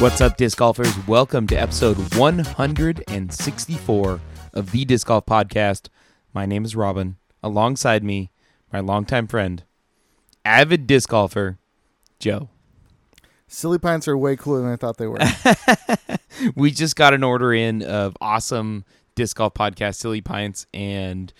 What's up, disc golfers? Welcome to episode 164 of the Disc Golf Podcast. My name is Robin. Alongside me, my longtime friend, avid disc golfer, Joe. Silipints are way cooler than I thought they were. We just got an order in of awesome disc golf podcast, Silipints, and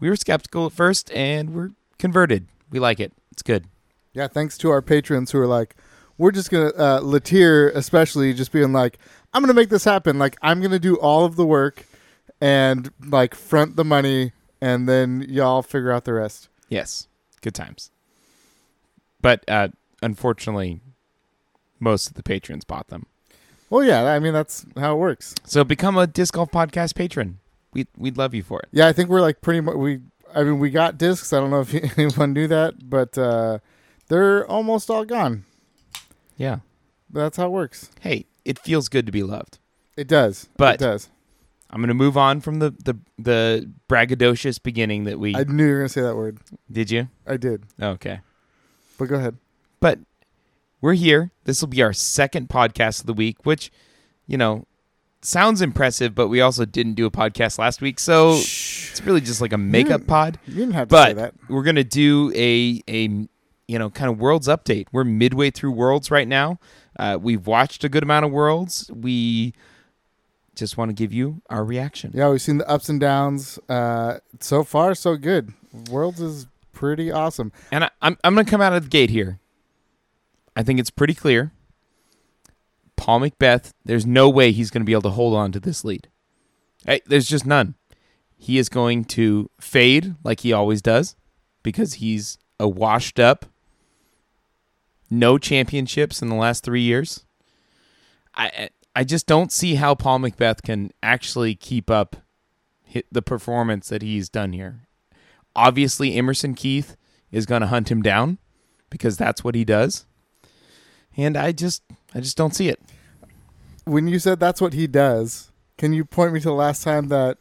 we were skeptical at first, and we're converted. We like it. It's good. yeah, thanks to our patrons who are like, we're just gonna uh, Latier especially just being like, I'm gonna make this happen. Like I'm gonna do all of the work and like front the money, and then y'all figure out the rest. Yes, good times. But uh, unfortunately, most of the patrons bought them. Well, yeah, I mean that's how it works. So become a disc golf podcast patron. We we'd love you for it. Yeah, I think we're like pretty much we. I mean, we got discs. I don't know if anyone knew that, but uh, they're almost all gone. Yeah. But that's how it works. Hey, it feels good to be loved. It does. But- it does. I'm gonna move on from the the, the braggadocious beginning that we I knew you were gonna say that word. did. You I did. okay? But go ahead. But we're here. This will be our second podcast of the week, which you know sounds impressive. But we also didn't do a podcast last week, so it's really just like a makeup Yeah. pod. You didn't have to say that. we're gonna do a a you know kind of worlds update. We're midway through worlds right now. Uh, we've watched a good amount of worlds. We just want to give you our reaction. Yeah, we've seen the ups and downs. Uh, so far, so good. Worlds is pretty awesome. And I, I'm I'm gonna come out of the gate here. I think it's pretty clear. Paul McBeth, there's no way he's going to be able to hold on to this lead. Hey, there's just none. He is going to fade like he always does because he's a washed up, no championships in the last three years. I I just don't see how Paul McBeth can actually keep up hit the performance that he's done here. Obviously, Emerson Keith is going to hunt him down because that's what he does. And I just I just don't see it. When you said that's what he does, can you point me to the last time that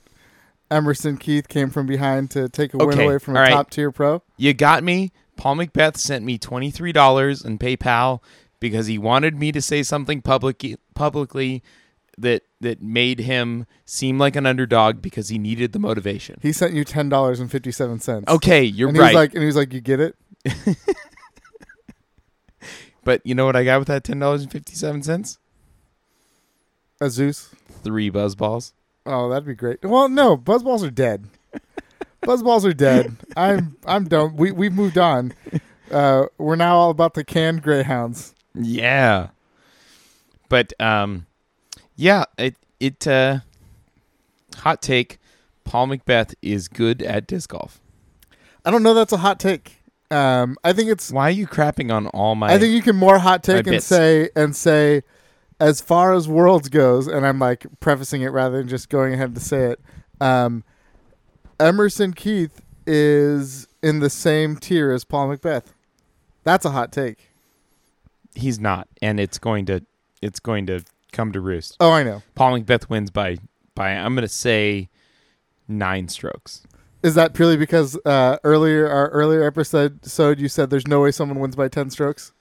Emerson Keith came from behind to take a win away from a right. top tier pro? You got me. Paul McBeth sent me $23 in PayPal because he wanted me to say something public publicly that that made him seem like an underdog because he needed the motivation. He sent you ten dollars and fifty seven cents. Okay, you're and he right. was like, and he was like, you get it? but you know what I got with that $10.57? A Zeus? Three buzz balls. Oh, that'd be great. Well, no, buzzballs are dead. buzzballs are dead. I'm I'm done. We we've moved on. Uh, we're now all about the canned greyhounds. Yeah. But um yeah, it it uh hot take Paul McBeth is good at disc golf. I don't know. That's a hot take. Um, I think it's. Why are you crapping on all my I think you can more hot take and say and say, as far as worlds goes, and I'm like prefacing it rather than just going ahead to say it. Um, Emerson Keith is in the same tier as Paul McBeth. That's a hot take. he's not and it's going to it's going to come to roost. Oh, I know. Paul McBeth wins by by I'm going to say 9 strokes. Is that purely because uh, earlier our earlier episode you said there's no way someone wins by ten strokes?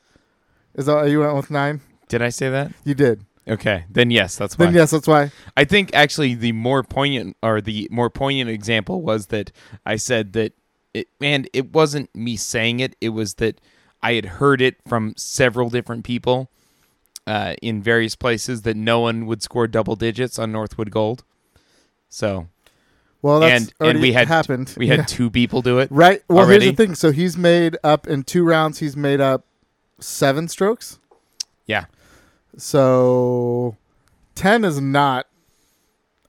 Is that you went with nine? Did I say that? You did. Okay, then yes, that's why. Then yes, that's why. I think actually the more poignant or the more poignant example was that I said that it and it wasn't me saying it, it was that I had heard it from several different people uh, in various places that no one would score double digits on Northwood Gold. So Well, that's and and we had happened. we had Yeah. two people do it. Right. Well, already. here's the thing. So he's made up in two rounds. He's made up seven strokes. Yeah. So ten is not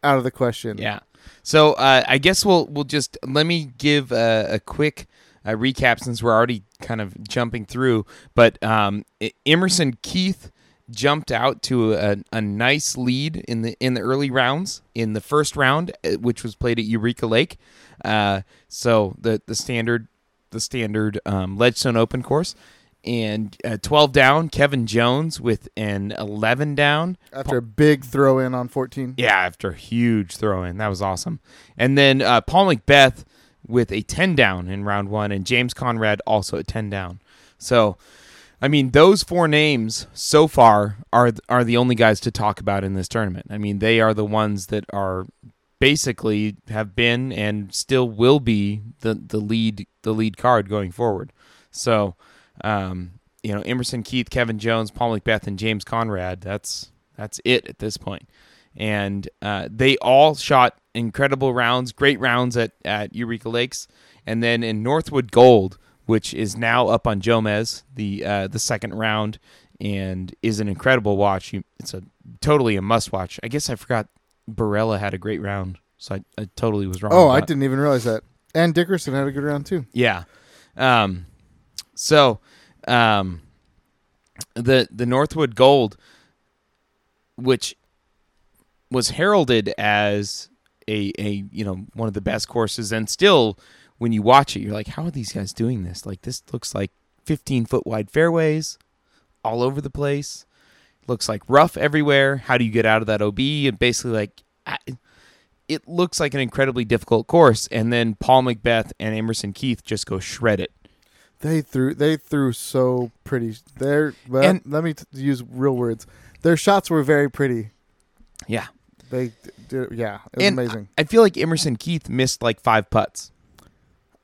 out of the question. Yeah. So uh, I guess we'll we'll just let me give a, a quick uh, recap since we're already kind of jumping through. But um, Emerson Keith jumped out to a, a nice lead in the in the early rounds. In the first round, uh, which was played at Eureka Lake, uh, so the the standard the standard um, Ledgestone Open course. And uh, 12 down, Kevin Jones with an 11 down. After a big throw in on fourteen. Yeah, after a huge throw in. That was awesome. And then uh, Paul McBeth with a 10 down in round one, and James Conrad also a 10 down. So I mean, those four names so far are are the only guys to talk about in this tournament. I mean, they are the ones that are basically have been and still will be the the lead the lead card going forward. So, um, you know, Emerson Keith, Kevin Jones, Paul McBeth, and James Conrad. That's that's it at this point. And uh, they all shot incredible rounds, great rounds at at Eureka Lakes, and then in Northwood Gold which is now up on Jomez, the uh, the second round, and is an incredible watch. You, it's a totally a must watch. I guess I forgot Barella had a great round, so I, I totally was wrong. Oh, I didn't even realize that. And Dickerson had a good round too. Yeah. Um, so, um, the the Northwood Gold, which was heralded as a a you know one of the best courses, and still when you watch it, you're like, how are these guys doing this? Like this looks like 15 foot wide fairways all over the place. Looks like rough everywhere. How do you get out of that OB? And basically, like, I, it looks like an incredibly difficult course. And then Paul McBeth and Emerson Keith just go shred it. They threw they threw so pretty. Their well, And- let me t- use real words. Their shots were very pretty. Yeah. They did, yeah, it was and amazing. I feel like Emerson Keith missed like five putts.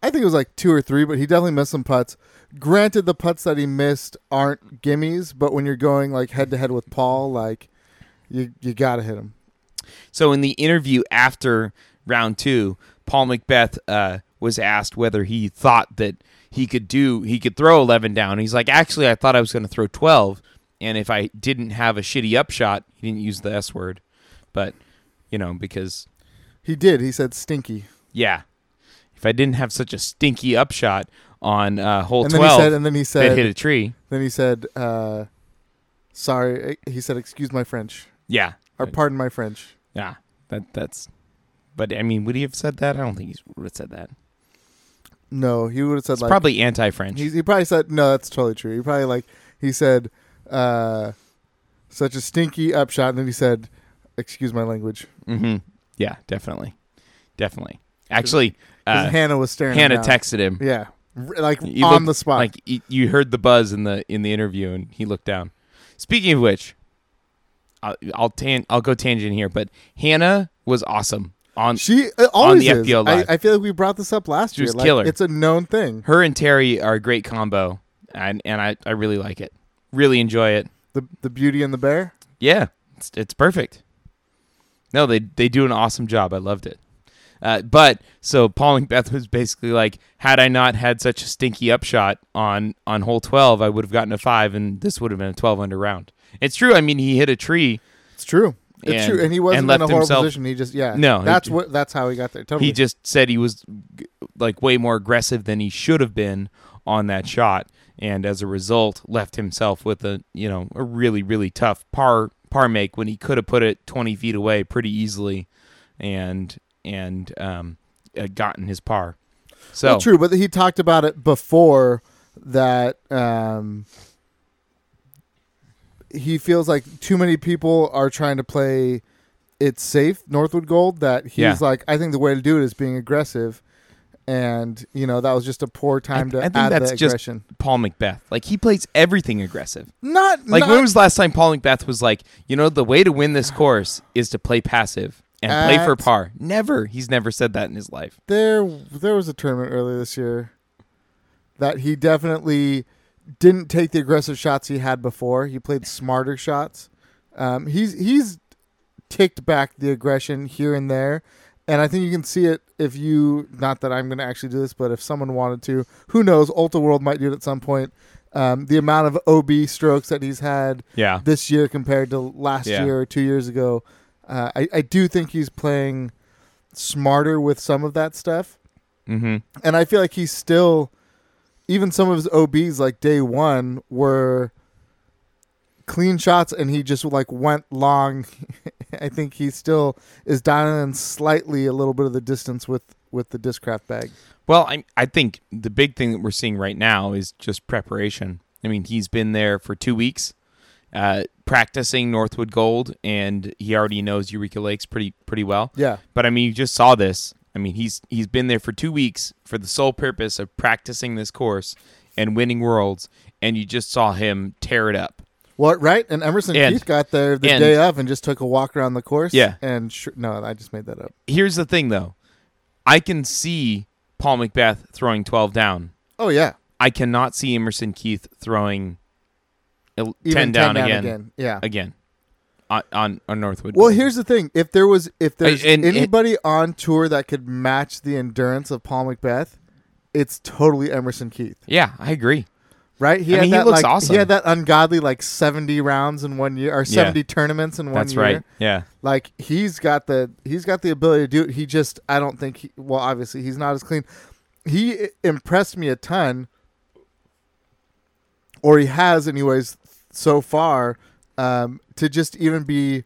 I think it was like two or three, but he definitely missed some putts. Granted, the putts that he missed aren't gimmies, but when you're going like head to head with Paul, like you you gotta hit him. So in the interview after round two, Paul McBeth uh, was asked whether he thought that he could do he could throw 11 down. He's like, actually, I thought I was going to throw 12, and if I didn't have a shitty upshot, he didn't use the S word, but you know because He did. He said stinky, yeah, if I didn't have such a stinky upshot on uh, hole and then 12 said, and then he said, hit a tree, then he said, uh, sorry. He said, excuse my French yeah, or pardon my French. yeah, that that's. But I mean, would he have said that? I don't think he would have said that. No, he would have said It's like probably anti-French. He, he probably said no. That's totally true. He probably like he said uh, such a stinky upshot, and then he said, "Excuse my language." Mm-hmm. Yeah, definitely, definitely. Actually, 'Cause uh, Hannah was staring. Hannah him down. texted him. Yeah, R- like on looked- the spot. Like y- you heard the buzz in the in the interview, and he looked down. Speaking of which, I'll I'll, tan- I'll go tangent here, but Hannah was awesome on she always the is. FPL I, Live. I feel like we brought this up last She year. like, killer. It's a known thing. her and Terry are a great combo, and and I I really like it. Really enjoy it. The the Beauty and the Bear. Yeah, it's it's perfect. No, they they do an awesome job. I loved it. Uh, but so Paul McBeth was basically like, had I not had such a stinky upshot on on hole twelve, I would have gotten a five, and this would have been a twelve under round. It's true. I mean, he hit a tree. It's true. It's And- true, and he wasn't and in a horrible himself- position. He just yeah. No, he- that's what that's how he got there. Totally. He just said he was like way more aggressive than he should have been on that shot, and as a result, left himself with a you know a really really tough par par make when he could have put it twenty feet away pretty easily, and and um, uh, gotten his par. So Well, true, but he talked about it before that um, he feels like too many people are trying to play it safe, Northwood Gold. That he's Yeah. like, I think the way to do it is being aggressive, and you know that was just a poor time I- to I think add that's the just- aggression. Paul McBeth, like he plays everything aggressive. Not Like not, when was the last time Paul McBeth was like, you know, the way to win this course is to play passive and play for par. Never. He's never said that in his life. there there was a tournament earlier this year that he definitely didn't take the aggressive shots he had before. He played smarter shots. Um, he's he's ticked back the aggression here and there, and I think you can see it if you. Not that I'm going to actually do this, but if someone wanted to, who knows? Ultiworld might do it at some point. Um, the amount of OB strokes that he's had Yeah. this year compared to last Yeah. year or two years ago, uh, I, I do think he's playing smarter with some of that stuff Mm-hmm. and I feel like he's still, even some of his OBs like day one were clean shots, and he just like went long. I think he still is dialing in slightly a little bit of the distance with with the discraft bag. Well, I I think the big thing that we're seeing right now is just preparation. I mean, he's been there for two weeks, uh, practicing Northwood Gold, and he already knows Eureka Lakes pretty pretty well. Yeah, But I mean, you just saw this. I mean, he's he's been there for two weeks for the sole purpose of practicing this course and winning worlds, and you just saw him tear it up. What right? And Emerson And- Keith got there the and- day of and just took a walk around the course. Yeah. And sh- no, I just made that up. Here's the thing, though. I can see Paul McBeth throwing 12 down. Oh yeah. I cannot see Emerson Keith throwing el- 10 Even down, again, Yeah. again on, on, on Northwood. Well, here's the thing: if there was, if there's and- and- anybody on tour that could match the endurance of Paul McBeth, it's totally Emerson Keith, Yeah, I agree. right? He I had mean, he looks like awesome. he had that ungodly like seventy rounds in one year or seventy tournaments in one That's year. right. Yeah. Like he's got the he's got the ability to do it. He just I don't think he well obviously he's not as clean. He impressed me a ton, or he has anyways so far. Um, to just even be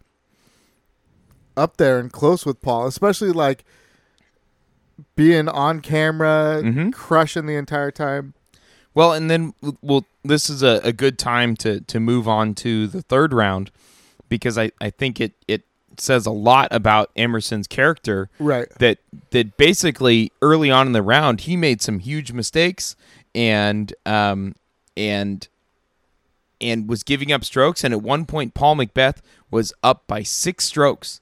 up there and close with Paul, especially like being on camera, Mhm. crushing the entire time. Well, and then well, this is a, a good time to to move on to the third round because I, I think it it says a lot about Emerson's character Right. that that basically early on in the round he made some huge mistakes and um and and was giving up strokes and at one point Paul McBeth was up by 6 strokes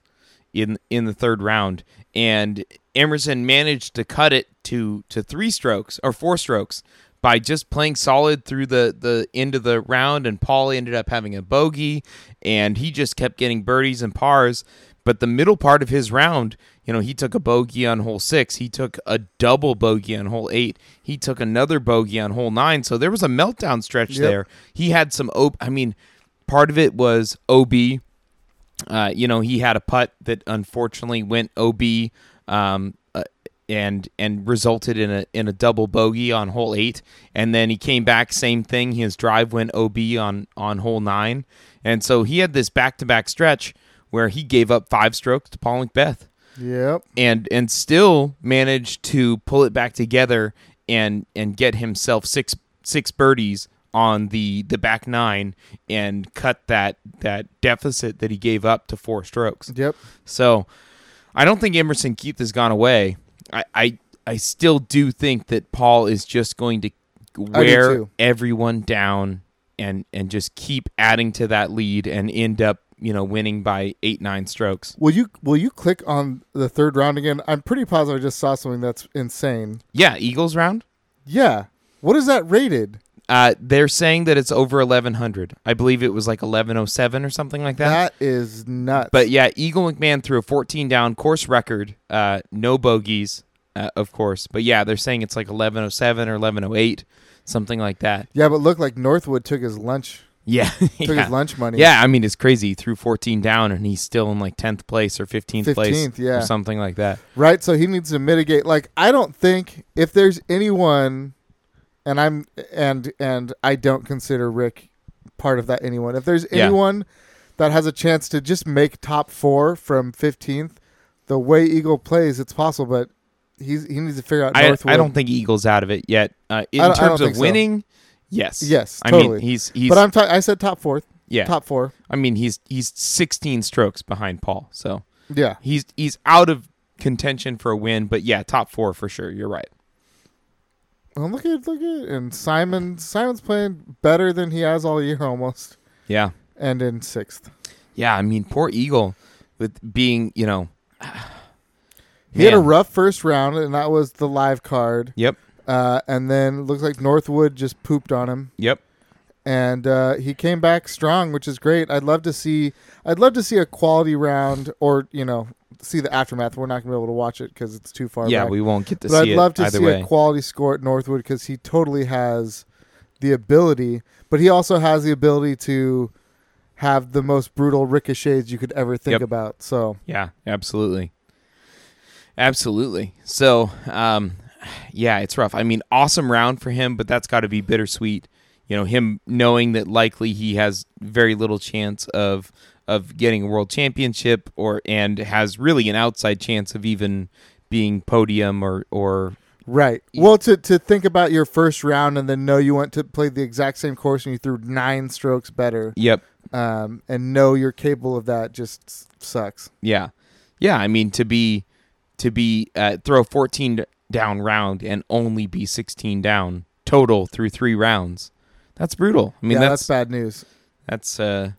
in in the third round. And Emerson managed to cut it to to 3 strokes or 4 strokes by just playing solid through the the end of the round. And Paul ended up having a bogey and he just kept getting birdies and pars. But the middle part of his round you know he took a bogey on hole 6 he took a double bogey on hole 8 he took another bogey on hole 9 so there was a meltdown stretch Yep. there. He had some op- I mean part of it was OB uh, you know, he had a putt that unfortunately went OB, um, uh, and and resulted in a in a double bogey on hole eight. And then he came back, same thing. His drive went OB on on hole nine, and so he had this back to back stretch where he gave up five strokes to Paul McBeth Yep. and and still managed to pull it back together and and get himself six six birdies on the the back nine and cut that that deficit that he gave up to four strokes. Yep. So I don't think Emerson Keith has gone away. I I, I still do think that Paul is just going to wear too. everyone down and and just keep adding to that lead and end up you know winning by eight nine strokes. Will you will you click on the third round again? I'm pretty positive I just saw something that's insane. Yeah, Eagles round. Yeah. What is that rated? Uh, they're saying that it's over 1100. I believe it was like 1107 or something like that. that is nuts. But yeah, Eagle McMahon threw a 14 down course record, uh, no bogeys, uh, of course. But yeah, they're saying it's like 1107 or 1108, something like that. yeah, but look like Northwood took his lunch Yeah, took yeah. his lunch money. Yeah, I mean it's crazy. He threw 14 down and he's still in like 10th place or 15th, place 15th, yeah. or something like that. Right, so he needs to mitigate like I don't think if there's anyone and I'm and and I don't consider Rick part of that anyone. If there's Yeah. anyone that has a chance to just make top 4 from 15th, the way Eagle plays, it's possible, but he's he needs to figure out I, I don't think Eagle's out of it yet. Uh, in I don't- I terms of winning. so. Yes, Yes, I totally. mean he's he's But I'm ta- I said top 4th, yeah. top 4. I mean he's he's 16 strokes behind Paul, so Yeah. he's he's out of contention for a win. But yeah, top four for sure. You're right. Well, look at look at and Simon Simon's playing better than he has all year almost, Yeah, and in sixth. yeah. I mean, poor Eagle with being you know. He had a rough first round, and that was the live card. Yep. Uh, and then looks like Northwood just pooped on him, Yep. and uh, he came back strong, which is great. I'd love to see. I'd love to see a quality round, or you know, see the aftermath. We're not gonna be able to watch it because it's too far. Yeah, back. we won't get to but I'd love to see way. a quality score at Northwood because he totally has the ability, but he also has the ability to have the most brutal ricochets you could ever think Yep. about. So Yeah, absolutely. Absolutely. So, um, yeah, it's rough. I mean, awesome round for him, but that's got to be bittersweet. You know, him knowing that likely he has very little chance of of getting a world championship, or and has really an outside chance of even being podium or or Right. Well, to to think about your first round and then know you went to play the exact same course and you threw nine strokes better, yep, um, and know you're capable of that just sucks. yeah, yeah. I mean, to be to be uh, throw fourteen down round and only be sixteen down total through three rounds. that's brutal. I mean, yeah, that's that's bad news. That's uh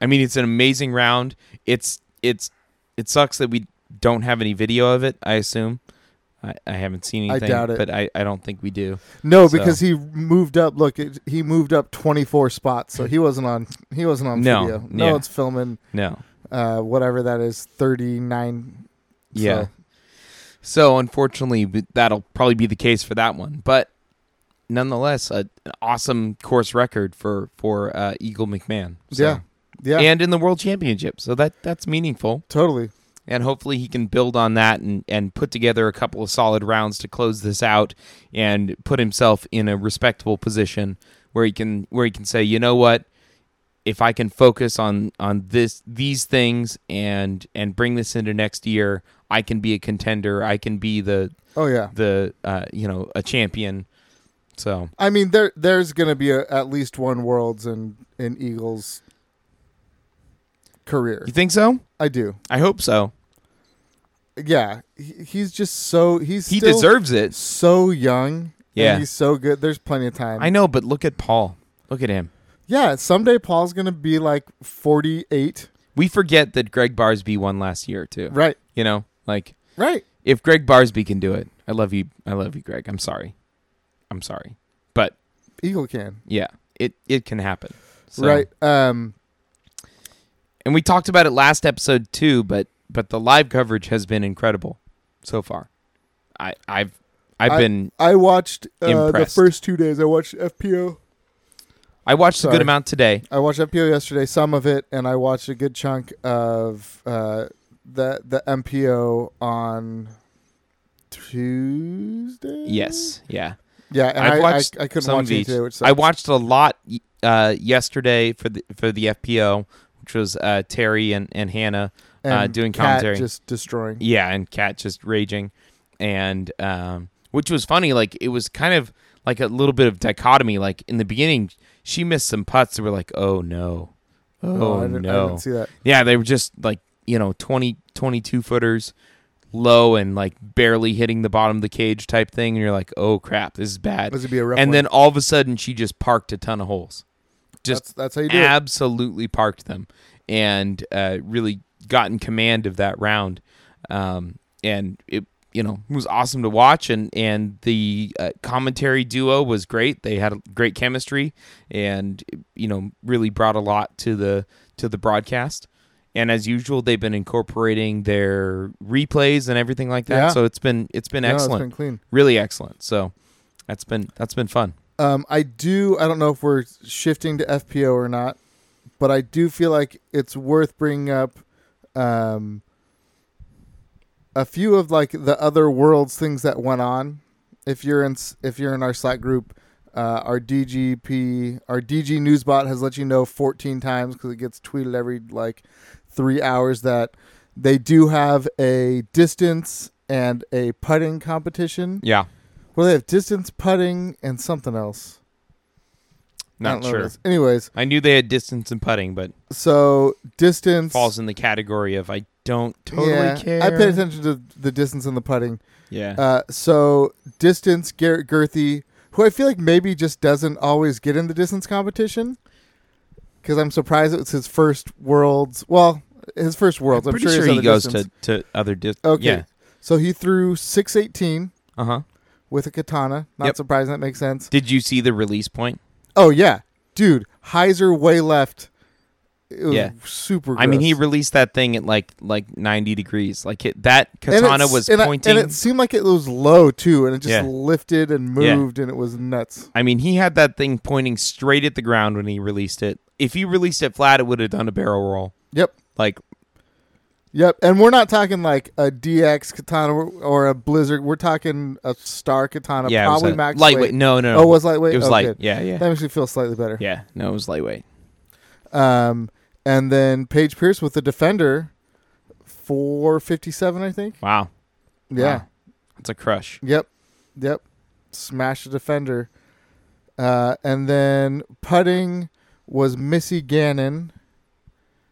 I mean it's an amazing round. It's it's it sucks that we don't have any video of it, I assume. I, I haven't seen anything. I doubt it. But I, I don't think we do. No, So- because he moved up. Look, it, he moved up 24 spots, so he wasn't on. He wasn't on No, video. No yeah. one's filming. No. Uh, whatever that is, 39. Yeah. So, So unfortunately that'll probably be the case for that one. But nonetheless, a, an awesome course record for for uh, Eagle McMahon. So- Yeah. yeah, And in the world championship. So that that's meaningful. totally. and hopefully he can build on that and, and put together a couple of solid rounds to close this out and put himself in a respectable position where he can where he can say, you know what, if I can focus on on this these things and and bring this into next year, I can be a contender. I can be the Oh yeah. the uh, you know a champion. So I mean, there there's going to be a, at least one worlds in in Eagles' career. you think so? I do. I hope so. Yeah, he, he's just so he's He deserves it. so young. Yeah. and he's so good. There's plenty of time. I know, but look at Paul. Look at him. Yeah, someday Paul's going to be like 48. We forget that Greg Barsby won last year too. Right. You know, like Right. if Greg Barsby can do it, I love you. I love you, Greg. I'm sorry. I'm sorry, but Eagle can. yeah, it it can happen. So- Right. Um And we talked about it last episode too, but but the live coverage has been incredible so far. I I've I've I- been I watched uh, the first 2 days I watched FPO. I watched a good amount today. I watched FPO yesterday, some of it, and I watched a good chunk of uh, the the MPO on Tuesday. Yes, yeah. yeah, and I, watched I, I couldn't watch it today, I watched a lot uh, yesterday for the for the FPO, which was uh, Terry and and Hannah and uh, doing Kat commentary. just destroying. Yeah, and Cat just raging, and um, which was funny. Like it was kind of like a little bit of dichotomy. Like in the beginning, she missed some putts that were like, "Oh no, oh, I didn't, I no." didn't see that. Yeah, they were just like you know 20, 22 footers low and like barely hitting the bottom of the cage type thing, and you're like, "Oh crap, this is bad." This would be a rough And one. then all of a sudden, she just parked a ton of holes. Just that's, that's how you do it. absolutely parked them and uh, really got in command of that round. Um, and it, you know, was awesome to watch. And and the uh, commentary duo was great. They had a great chemistry, and you know, really brought a lot to the to the broadcast. And as usual, they've been incorporating their replays and everything like that. Yeah. So it's been it's been No, it's excellent, been clean. really excellent. So that's been that's been fun. Um, I do. I don't know if we're shifting to FPO or not, but I do feel like it's worth bringing up um, a few of like the other worlds things that went on. If you're in, if you're in our Slack group, uh, our DGP, our DG Newsbot has let you know 14 times because it gets tweeted every like three hours that they do have a distance and a putting competition. Yeah, Well, they have distance putting and something else. Not don't know what it sure. Anyways, I knew they had distance and putting, but so distance falls in the category of I don't totally yeah, care. I paid attention to the distance and the putting. Yeah. Uh, so distance, Garrett Gurthie, who I feel like maybe just doesn't always get in the distance competition, because I'm surprised it was his first worlds. Well, his first worlds. I'm, pretty sure, sure, he goes distance. to, to other dis- Okay. Yeah. So he threw 618 Uh huh. with a katana. Not Yep. surprising. That makes sense. Did you see the release point? Oh yeah, dude, hyzer way left. It was Yeah. super. I mean, he released that thing at like like ninety degrees. Like it, that katana was and pointing. and it seemed like it was low too, and it just Yeah. lifted and Yeah. moved, and it was nuts. I mean, he had that thing pointing straight at the ground when he released it. If he released it flat, it would have done a barrel roll. Yep, Like yep. And we're not talking like a DX katana or, a Blizzard. We're talking a Star katana, yeah, it was probably a max lightweight. weight. No, no, no. Oh, it was lightweight. it was Oh, light. good. Yeah, yeah, That makes me feel slightly better. yeah. No, it was lightweight. Um, and then Paige Pierce with the defender, four fifty seven, I think. Wow. Yeah. Wow. That's a crush. Yep. Yep. Smash the defender. Uh, and then putting was Missy Gannon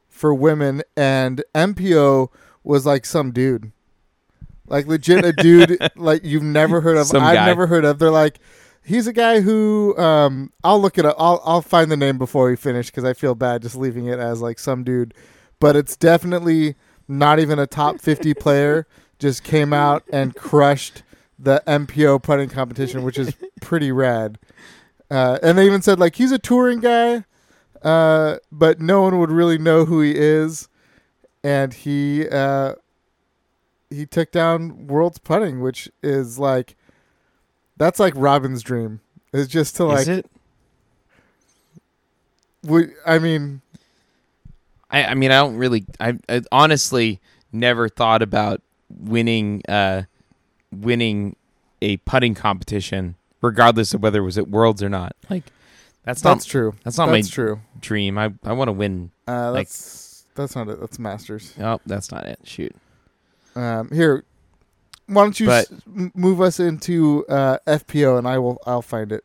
for women, and MPO was like some dude. Like legit a dude like you've never heard of. Some I've guy. never heard of. They're like He's a guy who um, I'll look it up. I'll I'll find the name before we finish because I feel bad just leaving it as like some dude, but it's definitely not even a top fifty player. Just came out and crushed the MPO putting competition, which is pretty rad. Uh, and they even said like he's a touring guy, uh, but no one would really know who he is. And he uh, he took down World's Putting, which is like that's like Robin's dream. It's just to like Is it? we, I mean, I, I mean, I don't really. I, I honestly never thought about winning, uh, winning a putting competition, regardless of whether it was at Worlds or not. Like, that's not that's true. that's not that's my true. dream. I I want to win. Uh, like- that's that's not it. That's Masters. Oh, that's not it. Shoot. Um, here, why don't you But- s- move us into uh, FPO, and I will. I'll find it.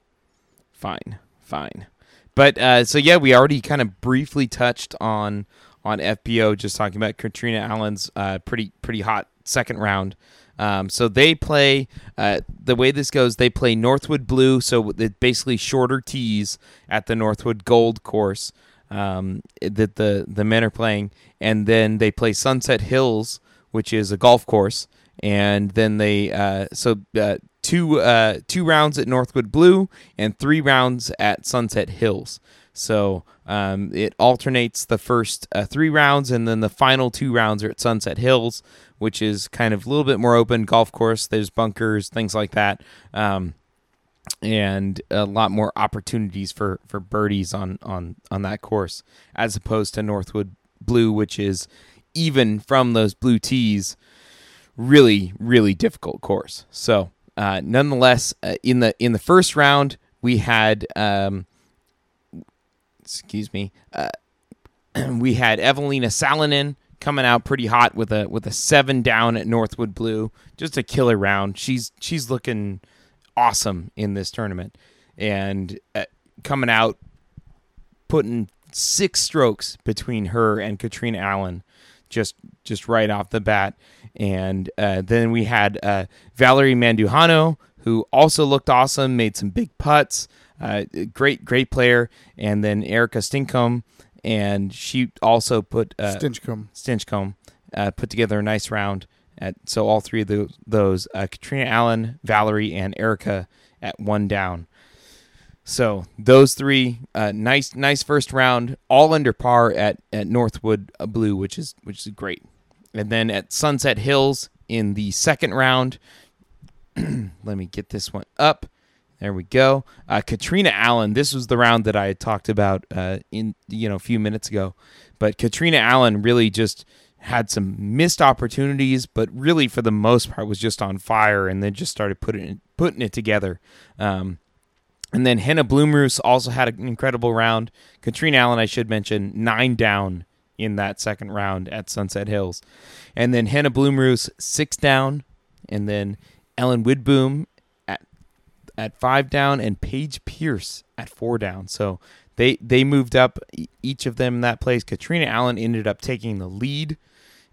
Fine, fine. But uh, so yeah, we already kind of briefly touched on on FPO, just talking about Catrina Allen's uh, pretty pretty hot second round. Um, so they play uh, the way this goes. They play Northwood Blue, so it basically shorter tees at the Northwood Gold course um, that the the men are playing, and then they play Sunset Hills, which is a golf course, and then they uh, so uh, two uh, two rounds at Northwood Blue and three rounds at Sunset Hills. So um, it alternates the first uh, three rounds, and then the final two rounds are at Sunset Hills, which is kind of a little bit more open golf course. There's bunkers, things like that. Um, and a lot more opportunities for, for birdies on, on, on that course as opposed to Northwood Blue, which is even from those blue tees, really really difficult course. So uh, nonetheless, uh, in the in the first round we had um, excuse me, uh, we had Evelina Salonen coming out pretty hot with a with a seven down at Northwood Blue, just a killer round. She's she's looking awesome in this tournament, and uh, coming out putting six strokes between her and Catrina Allen, just just right off the bat. And uh, then we had uh, Valerie Mandujano, who also looked awesome, made some big putts. Uh, great, great player. And then Erica Stinkum, and she also put uh, Stinchcomb. Stinchcomb uh, put together a nice round. At, so all three of the, those, uh, Catrina Allen, Valerie, and Erica at one down. So those three, uh, nice, nice first round, all under par at, at Northwood Blue, which is which is great. And then at Sunset Hills in the second round, let me get this one up. There we go. Uh, Catrina Allen. This was the round that I had talked about uh, in you know a few minutes ago, but Catrina Allen really just had some missed opportunities, but really for the most part was just on fire, and then just started putting putting it together. Um, and then Hannah Blomroos also had an incredible round. Catrina Allen, I should mention, nine down in that second round at Sunset Hills. And then Hannah Blomroos, six down. And then Ellen Widboom at at five down and Paige Pierce at four down. So they they moved up each of them in that place. Catrina Allen ended up taking the lead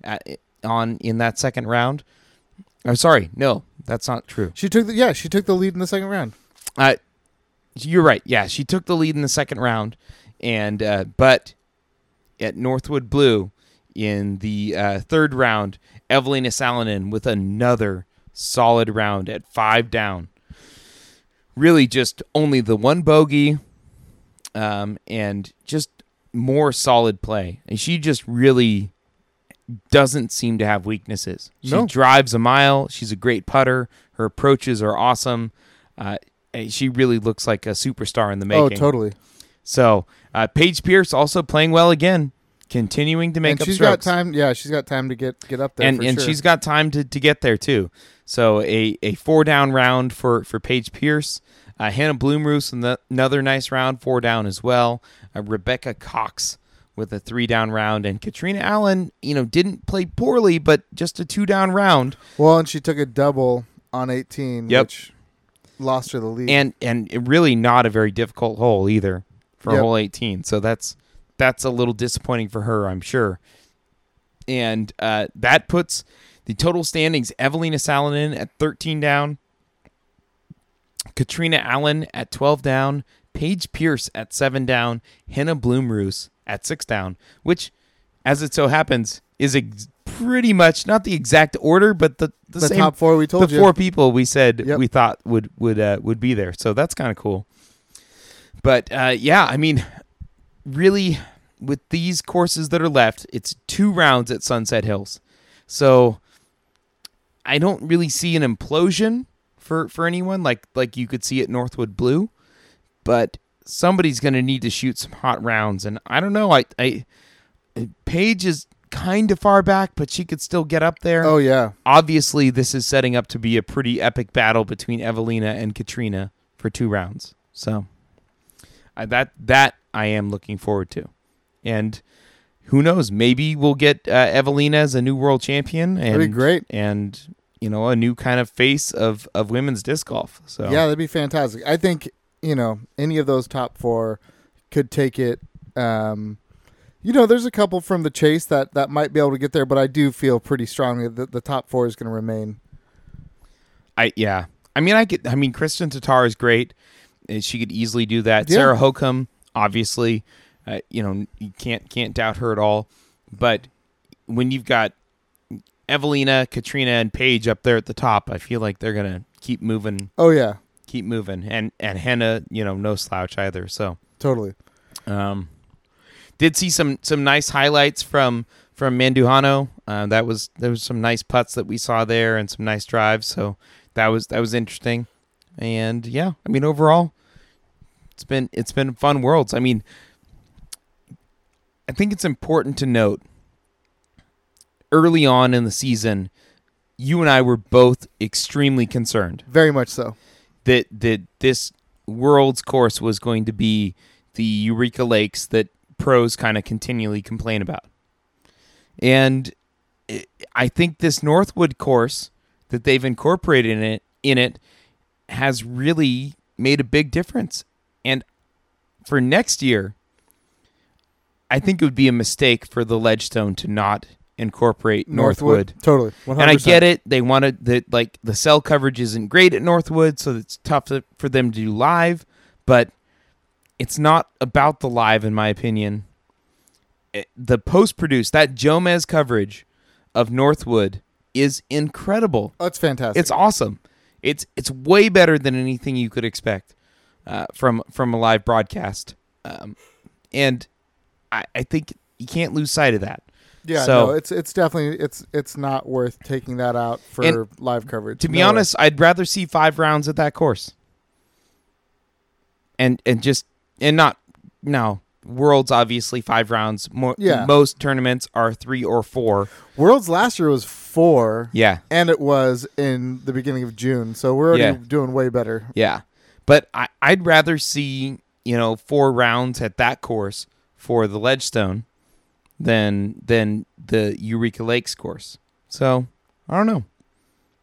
at, on in that second round. I'm sorry, no, that's not true. She took the yeah. She took the lead in the second round. Uh, you're right. Yeah, she took the lead in the second round, and uh, but at Northwood Blue in the uh, third round, Evelina Salonen with another solid round at five down. Really, just only the one bogey, um, and just more solid play. And she just really doesn't seem to have weaknesses. She No. drives a mile. She's a great putter. Her approaches are awesome. Uh, she really looks like a superstar in the making. Oh, totally. So uh, Paige Pierce also playing well again, continuing to make and up she's strokes, got time. Yeah, she's got time to get get up there. and and sure. she's got time to, to get there too. So a, a four down round for for Paige Pierce, uh, Hannah Blomroos and another nice round, four down as well. Uh, Rebecca Cox with a three down round, and Catrina Allen, you know, didn't play poorly, but just a two down round. well, and she took a double on 18, Yep. which lost her the lead. and and really not a very difficult hole either for Yep. hole 18 so that's that's a little disappointing for her i'm sure and uh, that puts the total standings evelina salonen at 13 down Catrina Allen at 12 down, Paige Pierce at 7 down, Hannah Blomroos at 6 down, which, as it so happens, is ex- pretty much not the exact order, but the, the, The same top four we told the you. four people we said Yep. we thought would would uh, would be there. So that's kind of cool. But uh, yeah, I mean, really, with these courses that are left, it's two rounds at Sunset Hills. So I don't really see an implosion for for anyone like like you could see at Northwood Blue, but somebody's going to need to shoot some hot rounds, and I don't know. I I Paige is kind of far back, but she could still get up there Oh yeah. obviously this is setting up to be a pretty epic battle between Evelina and Catrina for two rounds. So I, that that I am looking forward to, and who knows? Maybe we'll get uh, Evelina as a new world champion, and That'd be great. and you know a new kind of face of of women's disc golf. So Yeah, that'd be fantastic. I think you know any of those top four could take it. Um, you know, there's a couple from the chase that that might be able to get there, but I do feel pretty strongly that the top four is going to remain. I yeah. I mean, I could. I mean, Kristin Tattar is great. Uh, She could easily do that. Yeah. Sarah Hokom, obviously, uh, you know, you can't can't doubt her at all. But when you've got Evelina, Catrina, and Paige up there at the top, I feel like they're gonna keep moving, Oh yeah, keep moving, and and Henna, you know, no slouch either. So, totally. um, did see some some nice highlights from from Mandujano. Uh, that was there was some nice putts that we saw there and some nice drives. So that was that was interesting. And yeah, I mean overall, it's been it's been fun worlds. I mean, I think it's important to note early on in the season, you and I were both extremely concerned Very much so. that that this world's course was going to be the Eureka Lakes that pros kind of continually complain about. And i- think this Northwood course that they've incorporated in it in it has really made a big difference. And for next year, I think it would be a mistake for the Ledgestone to not incorporate Northwood. Totally. 100%. And I get it. They wanted that like the cell coverage isn't great at Northwood, so it's tough to, for them to do live. But it's not about the live, in my opinion. It- the post produced that Jomez coverage of Northwood is incredible. Oh, it's fantastic. It's awesome. It's it's way better than anything you could expect uh, from from a live broadcast. Um, and I, I think you can't lose sight of that. yeah. so- no, it's it's definitely it's it's not worth taking that out for live coverage. To be No way. honest, I'd rather see five rounds at that course. And and just and not no worlds obviously five rounds. Yeah. most tournaments are three or four. Worlds last year was four, Yeah, and it was in the beginning of June, so we're already Yeah. doing way better. yeah. But I I'd rather see you know four rounds at that course for the Ledgestone than than the Eureka Lakes course. So I don't know.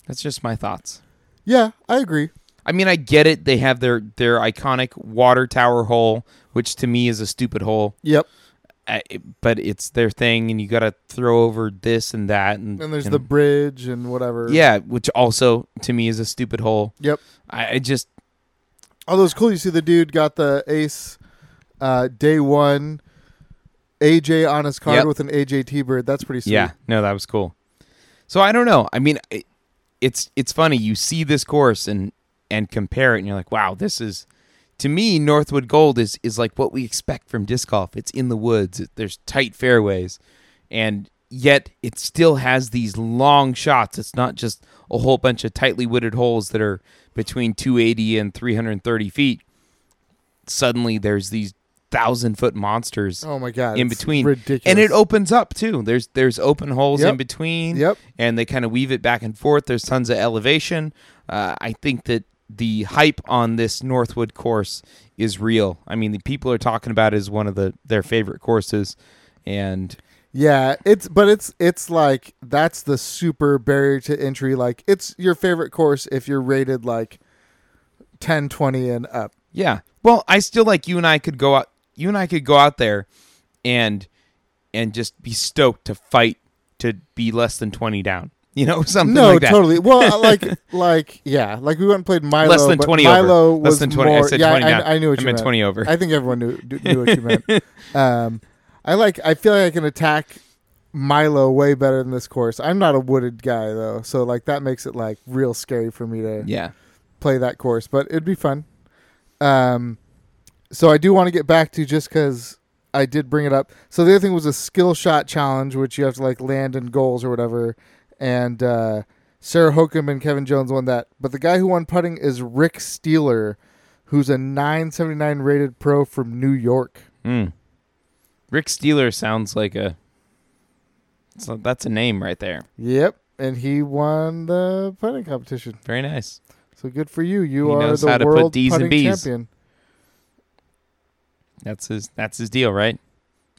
That's just my thoughts. Yeah, I agree. I mean, I get it. They have their their iconic water tower hole, which to me is a stupid hole. Yep. I, but it's their thing, and you got to throw over this and that, and And there's and- the bridge and whatever. yeah, which also to me is a stupid hole. Yep. I, I just Although it's cool, you see the dude got the ace uh, day one, AJ on his card Yep. with an AJ T Bird. That's pretty sweet. yeah, no, that was cool. So I don't know. I mean, it, it's it's funny. You see this course and and compare it, and you're like, wow, this is. To me, Northwood Gold is is like what we expect from disc golf. It's in the woods. It, there's tight fairways, and yet it still has these long shots. It's not just a whole bunch of tightly wooded holes that are between 280 and 330 feet. Suddenly, there's these thousand foot monsters Oh my god. in between, ridiculous. and it opens up too. There's there's open holes Yep. in between Yep. and they kind of weave it back and forth. There's tons of elevation. Uh, I think that the hype on this Northwood course is real. I mean, the people are talking about it as one of the their favorite courses, and Yeah, it's but it's it's like that's the super barrier to entry. Like it's your favorite course if you're rated like 10, 20 and up. yeah. Well, I still like you and I could go out. You and I could go out there, and and just be stoked to fight to be less than twenty down. You know, something no, like that. No, totally. Well, like, like, yeah, like we went and played Milo. Less than but 20 over. Milo Less than 20. I said yeah, 20 I. I knew what I you meant meant. 20 over. I think everyone knew knew what you meant. Um, I like. I feel like I can attack Milo way better than this course. I'm not a wooded guy though, so like that makes it like real scary for me to yeah. play that course. But it'd be fun. Um, so I do want to get back to just because I did bring it up. So the other thing was a skill shot challenge, which you have to like land in goals or whatever. And uh, Sarah Hokom and Kevin Jones won that. But the guy who won putting is Rick Steeler, who's a 979 rated pro from New York. Mm. Rick Steeler sounds like a. So that's a name right there. Yep, and he won the putting competition. Very nice. So good for you. You He are knows the how to put world Ds and putting Bs. champion. That's his. That's his deal, right?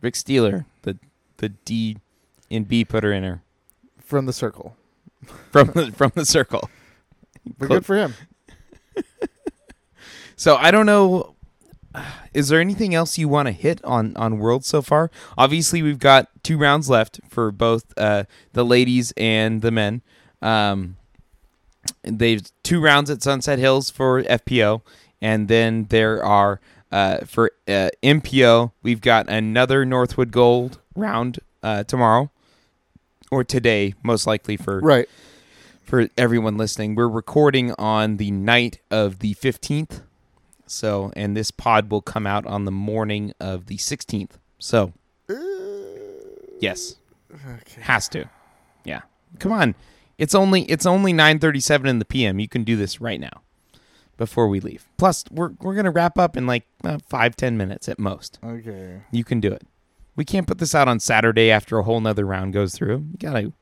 Rick Steeler, the the D in B putter inner from the circle. from the from the circle. But good for him. So I don't know. Is there anything else you want to hit on on Worlds so far? Obviously, we've got two rounds left for both uh, the ladies and the men. Um, they've two rounds at Sunset Hills for FPO, and then there are uh, for uh, MPO. We've got another Northwood Gold round uh, tomorrow or today, most likely for Right. for everyone listening. We're recording on the night of the 15th. So, and this pod will come out on the morning of the 16th. So, yes, Okay. has to. Yeah. Come on. It's only it's only 9:37 in the PM. You can do this right now before we leave. Plus, we're we're going to wrap up in like uh, 5 10 minutes at most. Okay. You can do it. We can't put this out on Saturday after a whole nother round goes through. You got to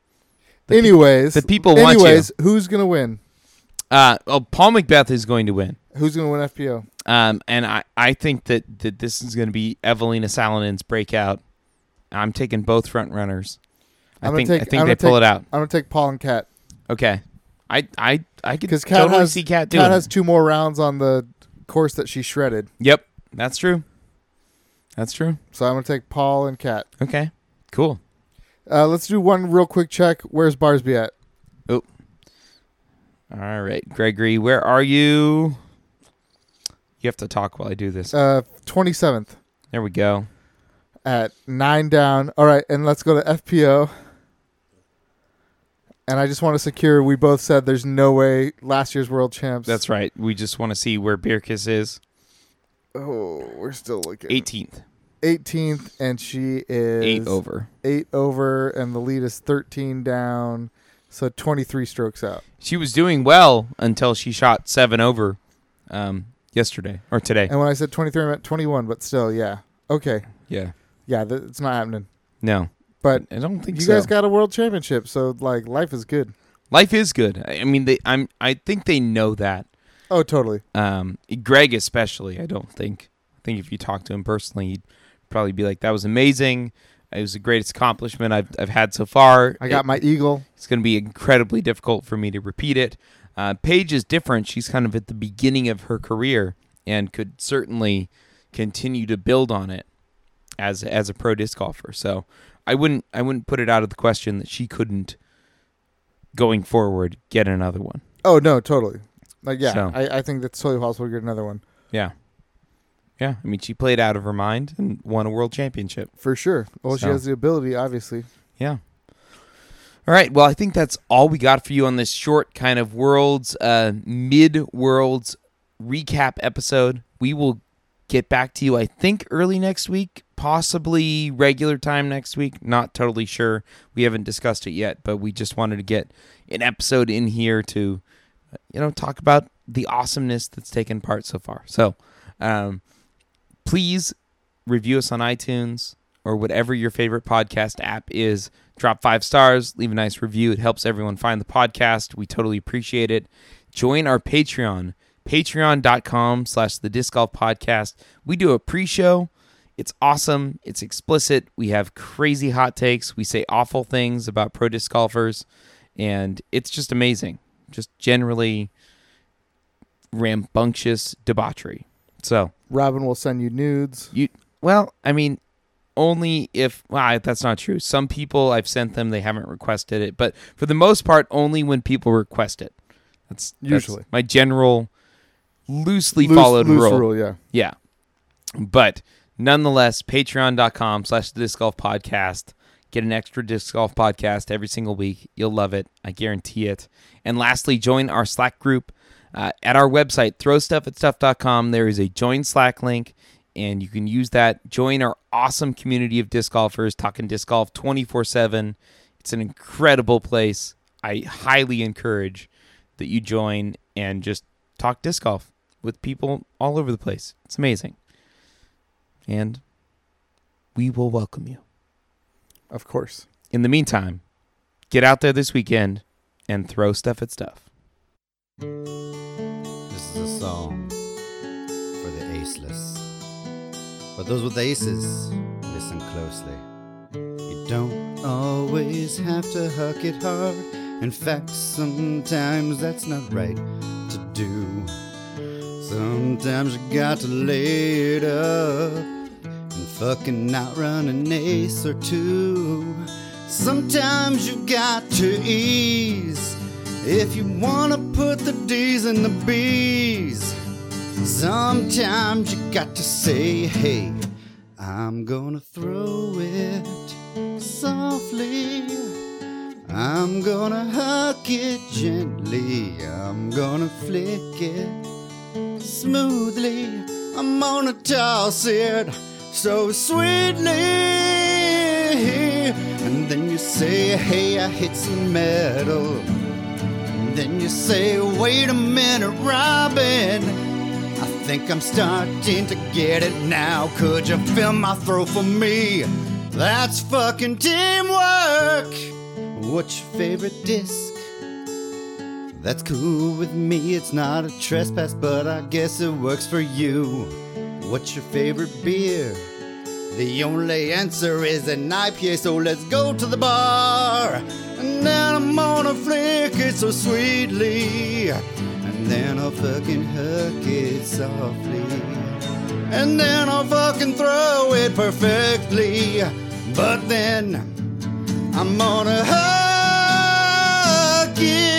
The pe- anyways, the people want you. anyways, who's gonna win? uh oh, Paul McBeth is going to win. Who's gonna win FPO? Um, and I, I think that, that this is going to be Eveliina Salonen's breakout. I'm taking both front runners. I gonna think take- I think they gonna pull take- it out. I'm gonna take Paul and Kat Okay, I I I could Kat totally has see Cat doing. Kat it. has two more rounds on the course that she shredded. Yep, that's true. That's true. So I'm gonna take Paul and Kat. Okay, cool. Uh, let's do one real quick check. Where's Barsby at? Oh. All right, Gregory, where are you? You have to talk while I do this. Uh, 27th There we go. at nine down. All right, and let's go to FPO. And I just want to secure. We both said there's no way last year's world champs. That's right. We just want to see where Bjerkaas is. Oh, we're still looking. 18th, 18th, and she is eight over. eight over, and the lead is 13 down. So 23 strokes out. She was doing well until she shot seven over um, yesterday or today. And when I said 23, I meant 21, but still, yeah. Okay. Yeah. Yeah, th- it's not happening. No, But I don't think you so. guys got a world championship, so like life is good. Life is good. I I mean, they. I'm. I think they know that. Oh, totally. Um, Greg especially. I don't think. I think if you talk to him personally, he'd probably be like, "That was amazing. It was the greatest accomplishment I've I've had so far." I got It- my eagle. It's going to be incredibly difficult for me to repeat it. Uh, Paige is different. She's kind of at the beginning of her career and could certainly continue to build on it as as a pro disc golfer. So I wouldn't I wouldn't put it out of the question that she couldn't going forward get another one. Oh no, totally. Like yeah, So- I, I think that's totally possible to get another one Yeah. Yeah, I mean she played out of her mind and won a world championship. for sure. Well, she has the ability, obviously. Yeah. All right. Well, I think that's all we got for you on this short kind of worlds, uh, mid worlds recap episode. We will get back to you, I think, early next week, possibly regular time next week. Not totally sure. We haven't discussed it yet, but we just wanted to get an episode in here to, you know, talk about the awesomeness that's taken part so far. So, um, please review us on iTunes or whatever your favorite podcast app is. Drop five stars, leave a nice review. It helps everyone find the podcast. We totally appreciate it. Join our Patreon, patreon.com slash the disc golf podcast. We do a pre-show. It's awesome. It's explicit. We have crazy hot takes. We say awful things about pro disc golfers. And it's just amazing. Just generally rambunctious debauchery. So Robin will send you nudes. you well, I mean, only if well, that's not true. Some people I've sent them, they haven't requested it, but for the most part, only when people request it. That's, that's Usually. my general loosely Loose- followed loose rule. rule, yeah. Yeah. But nonetheless, patreon.com slash the disc golf podcast. Get an extra disc golf podcast every single week. You'll love it. I guarantee it. And lastly, join our Slack group uh, at our website, throwstuffatstuff.com. There is a join Slack link, and you can use that. Join our awesome community of disc golfers talking disc golf 24 7. It's an incredible place. I highly encourage that you join and just talk disc golf with people all over the place. It's amazing. And we will welcome you. Of course. In the meantime, get out there this weekend and throw stuff at stuff. Song for the aceless. But those with aces, listen closely. You don't always have to huck it hard. In fact, sometimes that's not right to do. Sometimes you got to lay it up and fucking outrun an ace or two. Sometimes you got to ease if you wanna put the D's in the B's. Sometimes you got to say, hey, I'm gonna throw it softly. I'm gonna huck it gently. I'm gonna flick it smoothly. I'm gonna toss it so sweetly. And then you say, hey, I hit some metal. Then you say, wait a minute, Robin. I think I'm starting to get it now. Could you fill my throat for me? That's fucking teamwork. What's your favorite disc? That's cool with me, it's not a trespass, but I guess it works for you. What's your favorite beer? The only answer is an IPA, so let's go to the bar. And then I'm gonna flick it so sweetly. And then I'll fucking hook it softly. And then I'll fucking throw it perfectly. But then I'm gonna hook it.